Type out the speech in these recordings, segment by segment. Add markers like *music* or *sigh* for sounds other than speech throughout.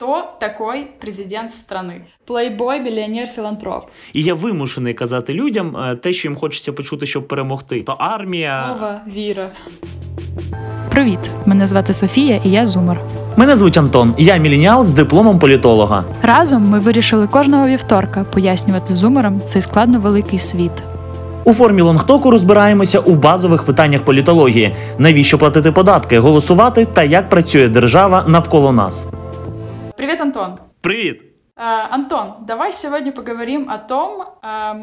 Кто такой президент страны? Плейбой, мільйонер, філантроп. І я вимушений казати людям е, те, що їм хочеться почути, щоб перемогти. То армія. Мова, віра. Привіт! Мене звати Софія, і я зумер. Мене звуть Антон. Я міленіал з дипломом політолога. Разом ми вирішили кожного вівторка пояснювати зумерам цей складно великий світ. У формі лонгтоку розбираємося у базових питаннях політології: навіщо платити податки, голосувати та як працює держава навколо нас. Привет, Антон. Привіт! Антон, давай сегодня поговорим о том,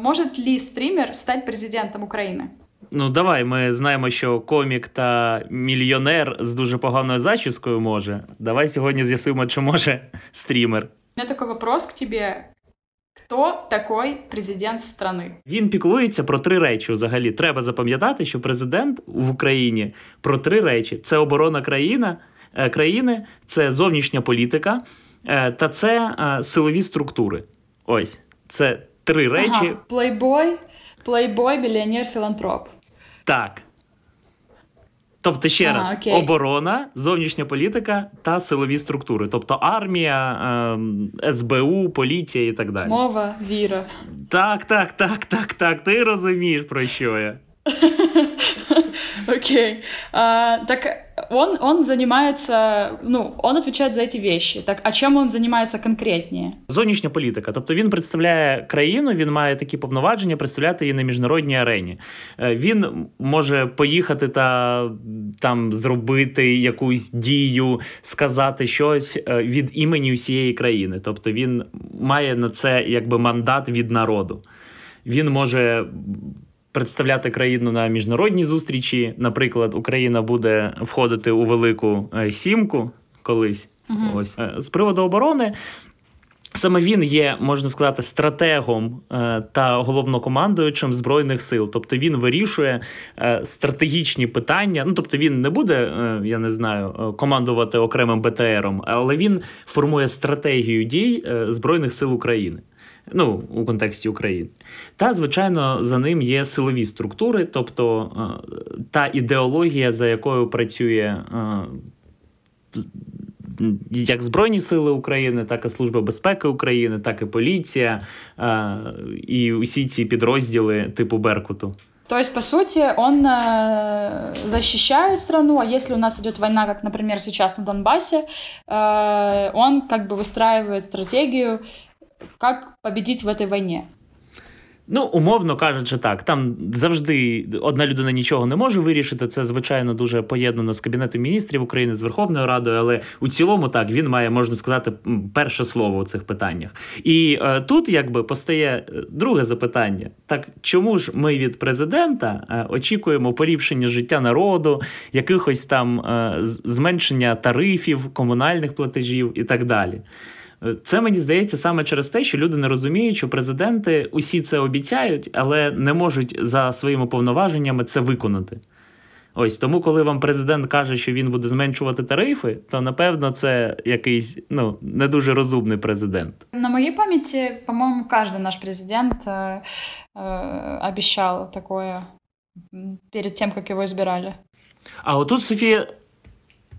может ли стример стать президентом Украины. Ну давай, ми знаємо, що комік та мільйонер з дуже поганою зачіскою може. Давай сьогодні з'ясуємо, чи може *laughs* стрімер. У меня такой вопрос к тебе. Кто такой президент страны? Він піклується про три речі. Взагалі, треба запам'ятати, що президент в Україні про три речі: це оборона країна, е, країни, це зовнішня політика та це е, силові структури. Ось це три речі. Ага, плейбой, плейбой, миллионер, филантроп. Так. Тобто, ще Ага, раз, окей. оборона, зовнішня політика та силові структури, тобто армія, ем, СБУ, поліція і так далі. Мова, віра. Так, так, так, так, так. Ти розумієш про що я. *laughs* Окей. Так он, он занимается, ну, он отвечает за эти вещи. Так, а чем он занимается конкретнее? Зовнішня політика. Тобто він представляє країну, він має такі повноваження представляти її на міжнародній арені. Е, Він може поїхати та там зробити якусь дію, сказати щось е, від імені усієї країни. Тобто він має на це якби мандат від народу. Він може. Представляти країну на міжнародній зустрічі, наприклад, Україна буде входити у велику е, сімку колись. Мгм. Ось Е, з приводу оборони. Саме він є, можна сказати, стратегом е, та головнокомандуючим збройних сил. Тобто він вирішує стратегічні питання. Ну тобто він не буде, я не знаю, командувати окремим БТРом, але він формує стратегію дій збройних сил України Ну, у контексті України. Та, звичайно, за ним є силові структури, тобто е, та ідеологія, за якою працює е, як Збройні Сили України, так і Служба безпеки України, так і поліція, е, і усі ці підрозділи типу Беркуту. То есть, по сути, он э, защищает страну, а если у нас идет война, как, например, сейчас на Донбассе, э, он как бы выстраивает стратегию, как победить в этой войне. Ну, умовно кажучи, так. Там завжди одна людина нічого не може вирішити. Це звичайно дуже поєднано з Кабінетом міністрів України, з Верховною Радою, але у цілому так він має, можна сказати, перше слово у цих питаннях. І е, тут якби постає е, друге запитання: так чому ж ми від президента е, очікуємо поліпшення життя народу, якихось там е, зменшення тарифів, комунальних платежів і так далі? Е, Це мені здається саме через те, що люди не розуміють, що президенти усі це обіцяють, але не можуть за своїми повноваженнями це виконати. Ось тому, коли вам президент каже, що він буде зменшувати тарифи, то напевно це якийсь ну не дуже розумний президент. На моей памяти, по-моему, каждый наш президент э, э, обещал такое м, перед тем, как его избирали. А отут Софія.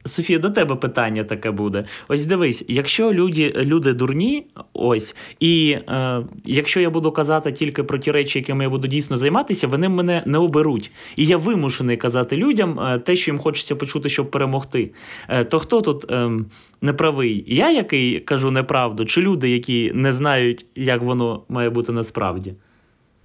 Софія, до тебе питання таке буде. Ось дивись, якщо люди, люди дурні, ось, і е, якщо я буду казати тільки про ті речі, якими я буду дійсно займатися, вони мене не оберуть. І я вимушений казати людям е, те, що їм хочеться почути, щоб перемогти. Е, то хто тут е, неправий? Я, який кажу неправду, чи люди, які не знають, як воно має бути насправді?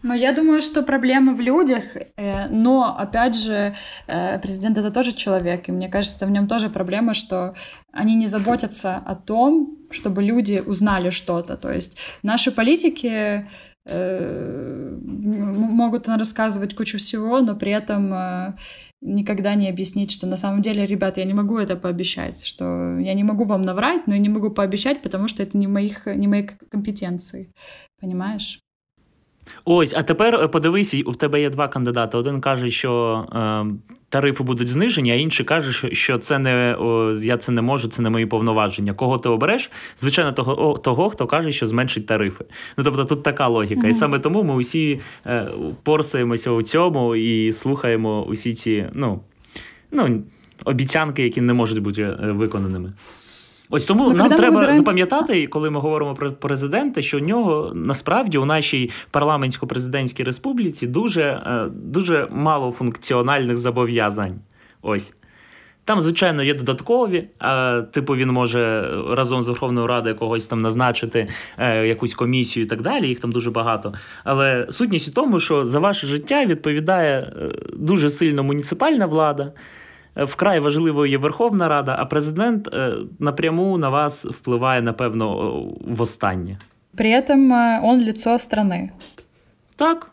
Ну, я думаю, что проблема в людях, э, но, опять же, э, президент это тоже человек, и мне кажется, в нем тоже проблема, что они не заботятся о том, чтобы люди узнали что-то. То есть наши политики э, могут рассказывать кучу всего, но при этом никогда не объяснить, что на самом деле, ребята, я не могу это пообещать, что я не могу вам наврать, но я не могу пообещать, потому что это не, моих, не моей компетенции. Понимаешь? Ось, а тепер е, подивись, у тебе є два кандидати. Один каже, що е, тарифи будуть знижені, а інший каже, що- це не о, я це не можу, це не мої повноваження. Кого ти обереш? Звичайно, того, о, того хто каже, що зменшить тарифи. Ну тобто тут така логіка. І саме тому ми усі е, порсаємося у цьому і слухаємо усі ці ну, ну, обіцянки, які не можуть бути е, виконаними. Ось тому ну, нам треба вибираємо... запам'ятати, коли ми говоримо про президента, що у нього насправді у нашій парламентсько-президентській республіці дуже, е, дуже мало функціональних зобов'язань. Ось. Там, звичайно, є додаткові, а, типу він може разом з Верховною Радою когось там назначити е, якусь комісію і так далі. Їх там дуже багато. Але сутність у тому, що за ваше життя відповідає е, дуже сильно муніципальна влада. Е, вкрай важливою є Верховна Рада, а президент е, напряму на вас впливає, напевно, в останнє. При этом он лицо страны. Так.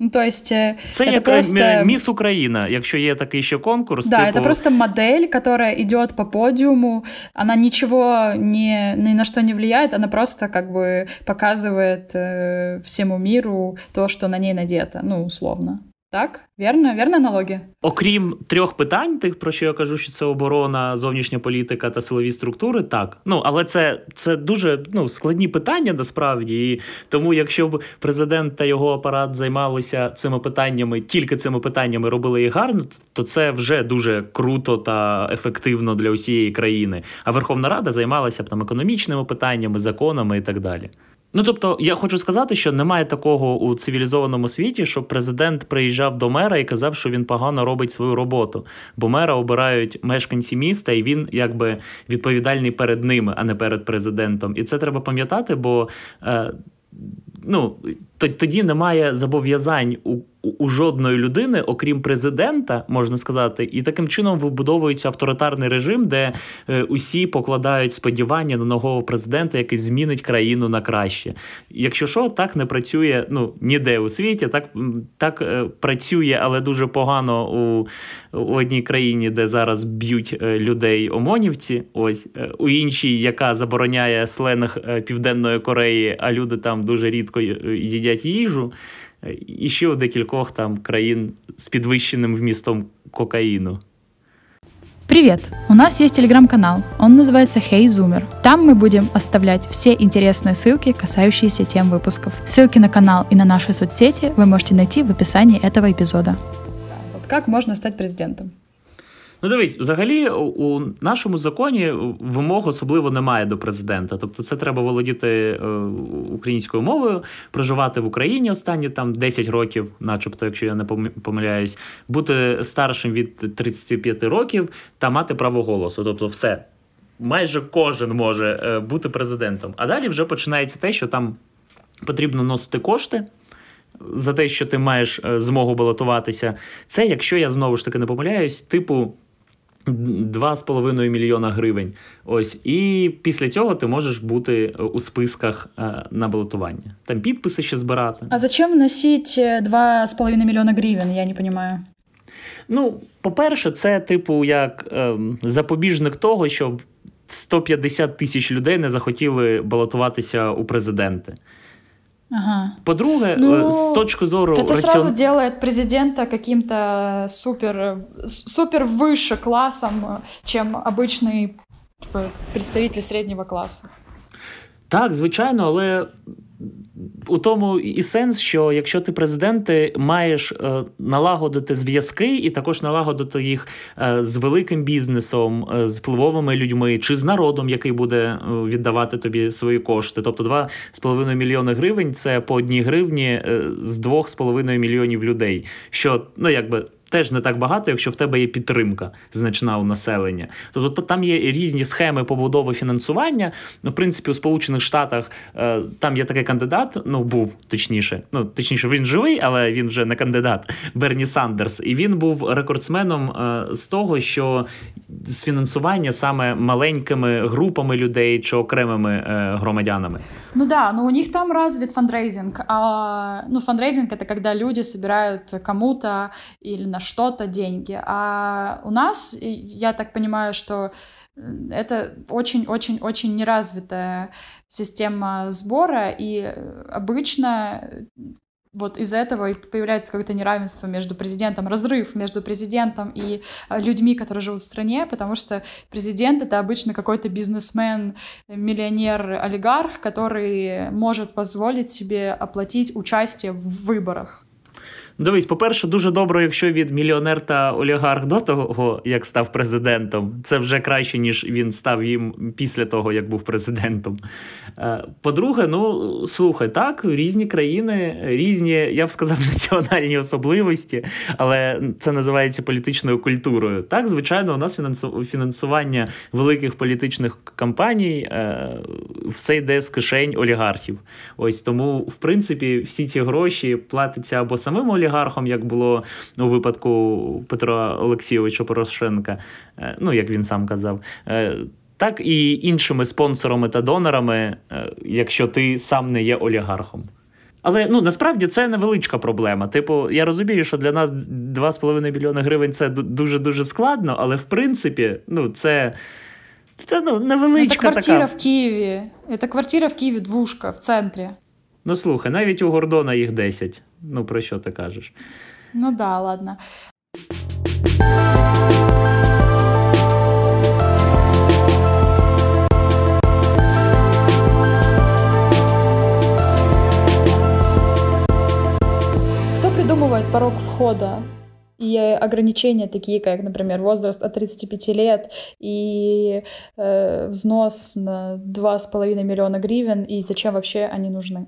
Ну, то есть, э, це это як просто... Міс Україна, якщо є такий ще конкурс. Да, типу... это просто модель, которая идет по подиуму, она ничего не, ни на что не влияет, она просто как бы показывает э, всему миру то, что на ней надето, ну, условно. Так, вірно, вірна аналогія. Окрім трьох питань, тих про що я кажу, що це оборона, зовнішня політика та силові структури, так ну але це це дуже ну складні питання насправді. І тому, якщо б президент та його апарат займалися цими питаннями, тільки цими питаннями робили їх гарно, то це вже дуже круто та ефективно для усієї країни. А Верховна Рада займалася б там економічними питаннями, законами і так далі. Ну тобто, я хочу сказати, що немає такого у цивілізованому світі, щоб президент приїжджав до мера і казав, що він погано робить свою роботу. Бо мера обирають мешканці міста, і він якби відповідальний перед ними, а не перед президентом. І це треба пам'ятати, бо е, ну тоді немає зобов'язань у у жодної людини, окрім президента, можна сказати, і таким чином вибудовується авторитарний режим, де е, усі покладають сподівання на нового президента, який змінить країну на краще. Якщо що, так не працює ну ніде у світі, так так е, працює, але дуже погано у, у одній країні, де зараз б'ють е, людей омонівці. Ось у іншій, яка забороняє сленг Південної Кореї, а люди там дуже рідко їдять їжу і ще у декількох там країн з підвищеним вмістом кокаину. Привет! У нас есть телеграм-канал. Он называется Hey Zoomer. Там мы будем оставлять все интересные ссылки, касающиеся тем выпусков. Ссылки на канал и на наши соцсети вы можете найти в описании этого эпизода. Вот как можно стать президентом? Ну, дивись, взагалі у нашому законі вимог особливо немає до президента. Тобто, це треба володіти е, українською мовою, проживати в Україні останні там 10 років, начебто, якщо я не помиляюсь, бути старшим від 35 років та мати право голосу. Тобто, все. Майже кожен може е, бути президентом. А далі вже починається те, що там потрібно носити кошти. За те, що ти маєш е, змогу балотуватися, це якщо я знову ж таки не помиляюсь, типу 2,5 мільйона гривень. Ось і після цього ти можеш бути у списках е, на балотування. Там підписи ще збирати. А зачем вносити 2,5 мільйона гривень? Я не розумію. Ну, по-перше, це типу як е, запобіжник того, щоб 150 тисяч людей не захотіли балотуватися у президенти. Ага. По-друге, ну, з точки зору это рацион... сразу делает президента каким-то супер супер выше классом, чем обычный типа, представитель середнього класу. Так, звичайно, але у тому і сенс, що якщо ти президент, ти маєш е, налагодити зв'язки і також налагодити їх е, з великим бізнесом, е, з впливовими людьми чи з народом, який буде віддавати тобі свої кошти. Тобто 2,5 мільйони гривень це по одній гривні з 2,5 мільйонів людей. Що ну якби теж не так багато, якщо в тебе є підтримка значна у населення. Тобто там є різні схеми побудови фінансування. Ну, в принципі, у Сполучених Штатах е, там є такий кандидат, ну був точніше, ну точніше, він живий, але він вже не кандидат Берні Сандерс. І він був рекордсменом е, з того, що з фінансування саме маленькими групами людей чи окремими е, громадянами. Ну да, но у них там развит фандрейзинг. А, ну, фандрейзинг это когда люди собирают кому-то или на что-то деньги. А у нас, я так понимаю, что это очень-очень-очень неразвитая система сбора, и обычно вот из-за этого и появляется какое-то неравенство между президентом, разрыв между президентом и э, людьми, которые живут в стране, потому что президент — это обычно какой-то бизнесмен, миллионер, олигарх, который может позволить себе оплатить участие в выборах. Дивись, по-перше, дуже добре, якщо від мільйонер та олігарх до того, як став президентом, це вже краще, ніж він став їм після того, як був президентом. Е, по-друге, ну слухай, так, різні країни, різні, я б сказав, *laughs* національні особливості, але це називається політичною культурою. Так, звичайно, у нас фінансування великих політичних кампаній е, все йде з кишень олігархів. Ось тому, в принципі, всі ці гроші платяться або самим олігархам, олігархом, як було у випадку Петра Олексійовича Порошенка, е, ну як він сам казав. Е, так і іншими спонсорами та донорами, е, якщо ти сам не є олігархом. Але ну насправді це невеличка проблема. Типу, я розумію, що для нас 2,5 мільйони гривень це дуже дуже складно, але в принципі, ну це це ну, невеличка. Це квартира така... в Києві. Це квартира в Києві, двушка в центрі. Ну слухай, навіть у Гордона їх 10. Ну, про що ти кажеш? Ну да, ладно. Кто придумывает порог входа и ограничения такие, как, например, возраст от 35 лет и э, взнос на 2,5 миллиона гривен, и зачем вообще они нужны?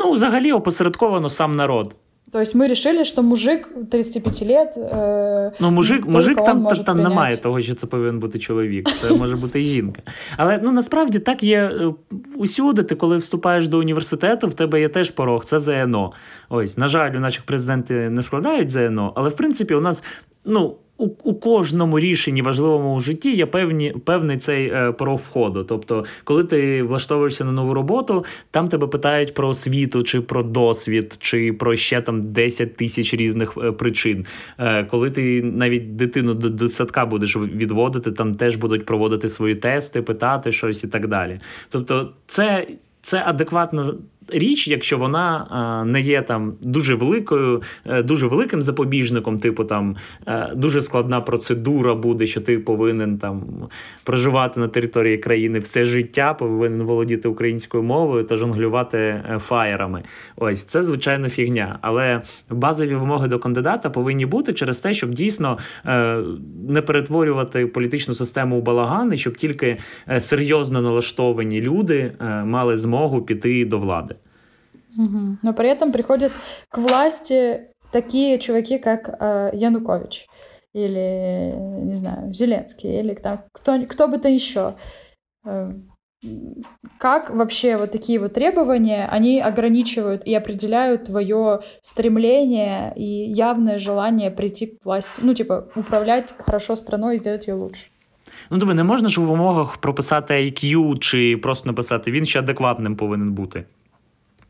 Ну, взагалі опосередковано сам народ. То есть мы решили, що мужик 35 лет. Е, ну, мужик мужик там там, там немає того, що це повинен бути чоловік. Це може бути жінка. Але ну насправді так є е, усюди. Ти коли вступаєш до університету, в тебе є теж порог, це ЗНО. Ось, на жаль, у наших президенти не складають ЗНО, але в принципі у нас ну у у кожному рішенні важливому у житті є певні, певний цей е, порог входу. Тобто, коли ти влаштовуєшся на нову роботу, там тебе питають про освіту, чи про досвід, чи про ще там 10 тисяч різних е, причин. Е, коли ти навіть дитину до, до садка будеш відводити, там теж будуть проводити свої тести, питати щось і так далі. Тобто, це. Це адекватна річ, якщо вона а, не є там дуже великою, е, дуже великим запобіжником, типу там е, дуже складна процедура буде, що ти повинен там проживати на території країни все життя, повинен володіти українською мовою та жонглювати е, фаєрами. Ось це звичайно фігня. Але базові вимоги до кандидата повинні бути через те, щоб дійсно не перетворювати політичну систему у балагани, щоб тільки серйозно налаштовані люди мали змогу піти до влади. Угу. Но при этом приходят к власти такие чуваки, как э, Янукович или, не знаю, Зеленский, или там, кто, кто бы то еще. Э, как вообще вот такие вот требования, они ограничивают и определяют твое стремление и явное желание прийти к власти, ну, типа, управлять хорошо страной и сделать ее лучше? Ну, диви, не можна ж в умовах прописати IQ чи просто написати, він ще адекватним повинен бути.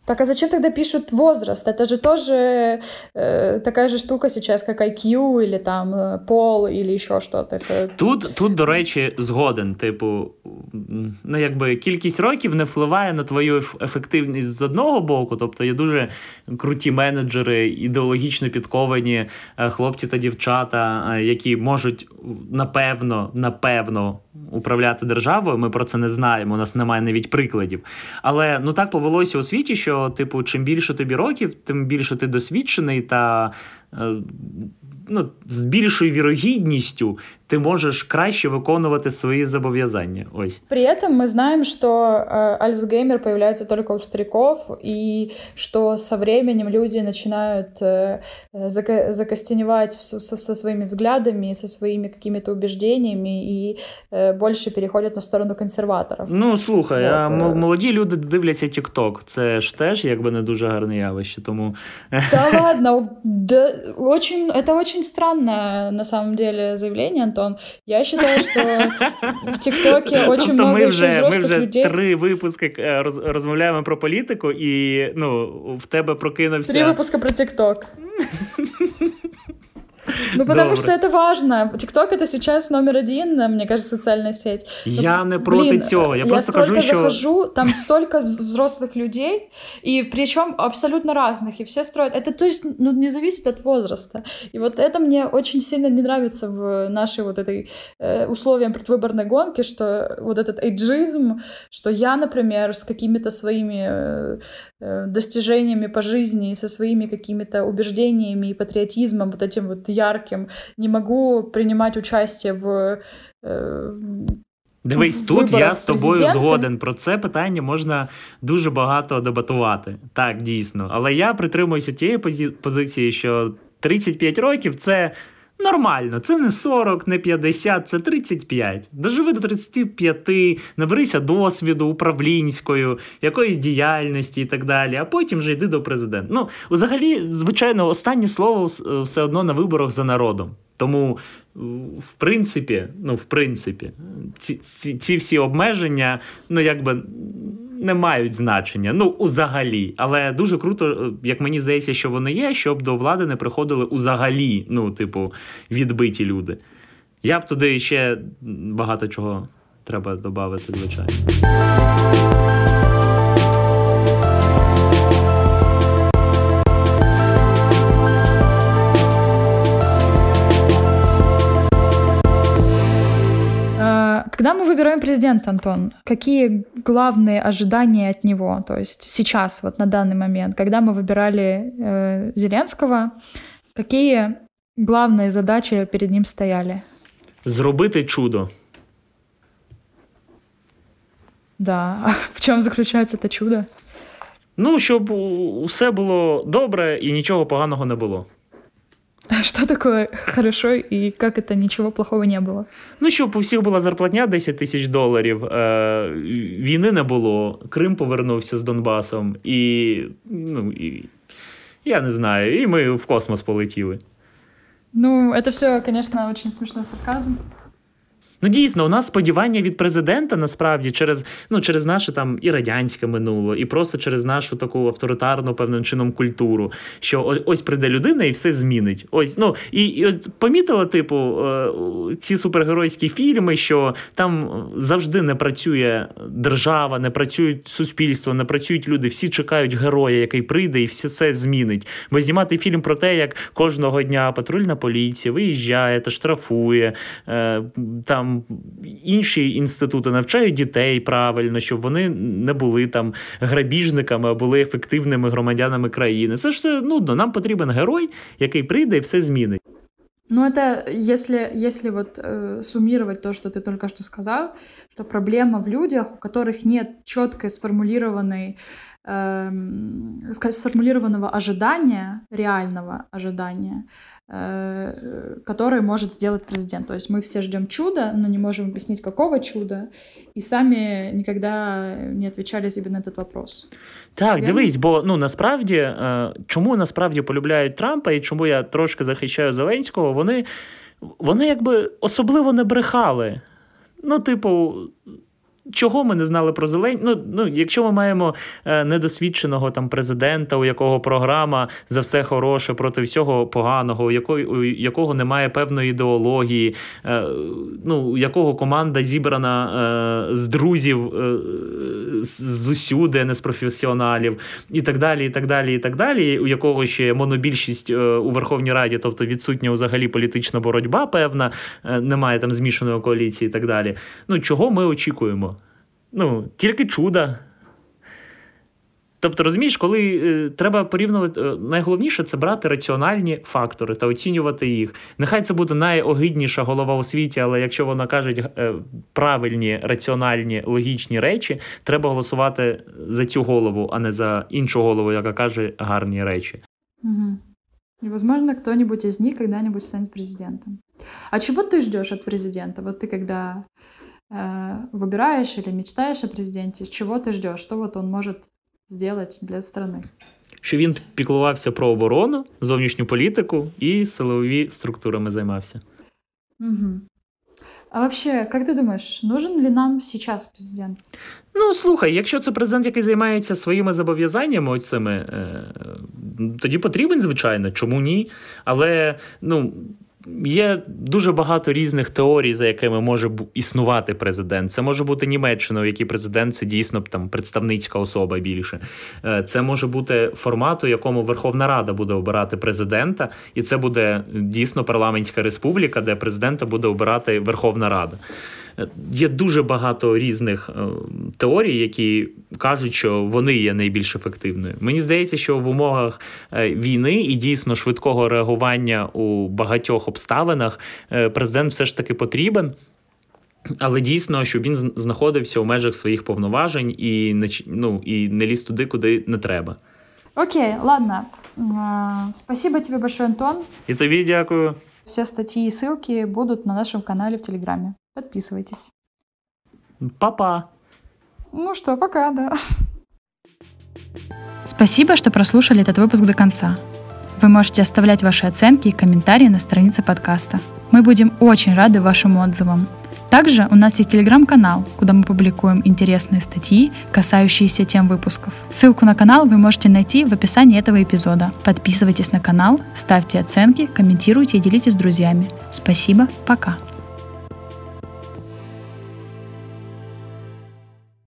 Так а зачем тогда пишут возраст? Это же тоже э, такая же штука сейчас, как IQ, или там э, пол, или еще что-то. Это... Тут, тут, до речі, згоден. Типу, ну якби кількість років не впливає на твою ефективність з одного боку. Тобто є дуже круті менеджери, ідеологічно підковані е, хлопці та дівчата, е, які можуть напевно, напевно управляти державою. Ми про це не знаємо. У нас немає навіть прикладів. Але ну так повелося у світі, що типу, чим більше тобі років, тим більше ти досвідчений та Е, ну, з більшою вірогідністю ты можешь краще виконувати свои зобов'язання. Ось. При этом мы знаем, что э, Альцгеймер появляется только у стариков, и что со временем люди начинают э, зака- закостеневать со, со своими взглядами, со своими какими-то убеждениями, и э, больше переходят на сторону консерваторов. Ну, слухай, вот. а молоді люди дивляться TikTok. Це ж теж якби не дуже гарне явище, тому... Да ладно, да, очень, это очень странное на самом деле заявление, Антон, Антон. Я считаю, что в ТикТоке очень много ми вже, взрослых Ми вже людей. три випуски е, розмовляємо про політику, і ну, в тебе прокинувся... Три випуски про ТикТок. *laughs* Ну, потому что это важно. ТикТок это сейчас номер один, мне кажется, социальная сеть. Я не проти цього. Я, просто кажу, що... захожу, там столько взрослых людей, и причем абсолютно разных, и все строят. Это то есть, ну, не зависит от возраста. И вот это мне очень сильно не нравится в нашей вот этой э, условиям предвыборной гонки, что вот этот эйджизм, что я, например, с какими-то своими э, э достижениями по жизни и со своими какими-то убеждениями и патриотизмом вот этим вот ярким не могу принимать участие в э, Дивись, тут я з тобою президента. згоден. Про це питання можна дуже багато дебатувати. Так, дійсно. Але я притримуюся тієї позиції, що 35 років це нормально. Це не 40, не 50, це 35. Доживи до 35, наберися досвіду управлінською, якоїсь діяльності і так далі, а потім вже йди до президента. Ну, взагалі, звичайно, останнє слово все одно на виборах за народом. Тому, в принципі, ну, в принципі, ці, ці, ці всі обмеження, ну, якби. Не мають значення, ну узагалі, але дуже круто, як мені здається, що вони є, щоб до влади не приходили узагалі, ну, типу, відбиті люди. Я б туди ще багато чого треба додати, звичайно. Когда мы выбираем президента, Антон, какие главные ожидания от него? То есть сейчас, вот на данный момент, когда мы выбирали э, Зеленского, какие главные задачи перед ним стояли? Зробити чудо. Да. А *laughs* в чому заключається це чудо? Ну, щоб все було добре і нічого поганого не було. *laughs* Что такое хорошо и как это нічого плохого не було? Ну, щоб у всіх була зарплатня 10 тисяч доларів, е, війни не було, Крим повернувся з Донбасом, і, ну, і я не знаю, і ми в космос полетіли. Ну, это все, конечно, очень смешной сарказм. Ну, дійсно, у нас сподівання від президента насправді через ну, через наше там і радянське минуло, і просто через нашу таку авторитарну певним чином культуру. Що ось прийде людина і все змінить. Ось ну і, і от помітила, типу, е, ці супергеройські фільми, що там завжди не працює держава, не працюють суспільство, не працюють люди. Всі чекають героя, який прийде, і все це змінить. Бо знімати фільм про те, як кожного дня патрульна поліція виїжджає та штрафує е, там інші інститути навчають дітей правильно, щоб вони не були там грабіжниками, а були ефективними громадянами країни. Це ж все нудно. Нам потрібен герой, який прийде і все змінить. Ну, это если, если вот э, суммировать то, что ты только что сказал, что проблема в людях, у которых нет четкой сформулированной э, сформулированного ожидания, реального ожидания, Э, который может сделать президент. То есть мы все ждем чуда, но не можем объяснить, какого чуда, і самі ніколи не відповідали собі на цей вопрос. Так, Вірно? дивись, бо ну насправді е, чому насправді полюбляють Трампа і чому я трошки захищаю Зеленського, вони, вони якби особливо не брехали. Ну, типу. Чого ми не знали про Зелень? Ну, ну якщо ми маємо е, недосвідченого там президента, у якого програма за все хороше проти всього поганого, у якої у якого немає певної ідеології, е, ну у якого команда зібрана е, з друзів е, з усюди, не з професіоналів, і так далі, і так далі, і так далі. У якого ще монобільшість е, у Верховній Раді, тобто відсутня взагалі політична боротьба, певна, е, немає там змішаної коаліції, і так далі. Ну чого ми очікуємо? Ну, тільки чуда. Тобто, розумієш, коли е, треба порівнювати, е, найголовніше це брати раціональні фактори та оцінювати їх. Нехай це буде найогидніша голова у світі, але якщо вона каже е, правильні, раціональні, логічні речі, треба голосувати за цю голову, а не за іншу голову, яка каже гарні речі. Угу. И, возможно, кто-нибудь из них когда-нибудь станет президентом. А чего ты ждешь от президента? Вот ты когда Э, выбираешь или мечтаешь о президенте, чего ты ждешь, что вот он может сделать для страны? Що він піклувався про оборону, зовнішню політику і силові структурами займався. Угу. А вообще, как ты думаешь, нужен ли нам сейчас президент? Ну, слухай, якщо це президент, який займається своїми зобов'язаннями, оцими, е, тоді потрібен, звичайно, чому ні? Але ну, Є дуже багато різних теорій, за якими може існувати президент. Це може бути Німеччина, у якій президент це дійсно там представницька особа більше. Е, це може бути формат, у якому Верховна Рада буде обирати президента, і це буде дійсно парламентська республіка, де президента буде обирати Верховна Рада. Є дуже багато різних е, теорій, які кажуть, що вони є найбільш ефективною. Мені здається, що в умовах е, війни і дійсно швидкого реагування у багатьох обставинах е, президент все ж таки потрібен. Але дійсно, щоб він знаходився у межах своїх повноважень і не ну, і не ліз туди, куди не треба. Окей, ладно. Спасибо тебе большое, Антон. І тобі дякую. Все статьи и ссылки будут на нашем канале в Телеграме. Подписывайтесь. Папа. Ну что, пока, да. Спасибо, что прослушали этот выпуск до конца. Вы можете оставлять ваши оценки и комментарии на странице подкаста. Мы будем очень рады вашим отзывам. Также у нас есть телеграм-канал, куда мы публикуем интересные статьи, касающиеся тем выпусков. Ссылку на канал вы можете найти в описании этого эпизода. Подписывайтесь на канал, ставьте оценки, комментируйте и делитесь с друзьями. Спасибо, пока.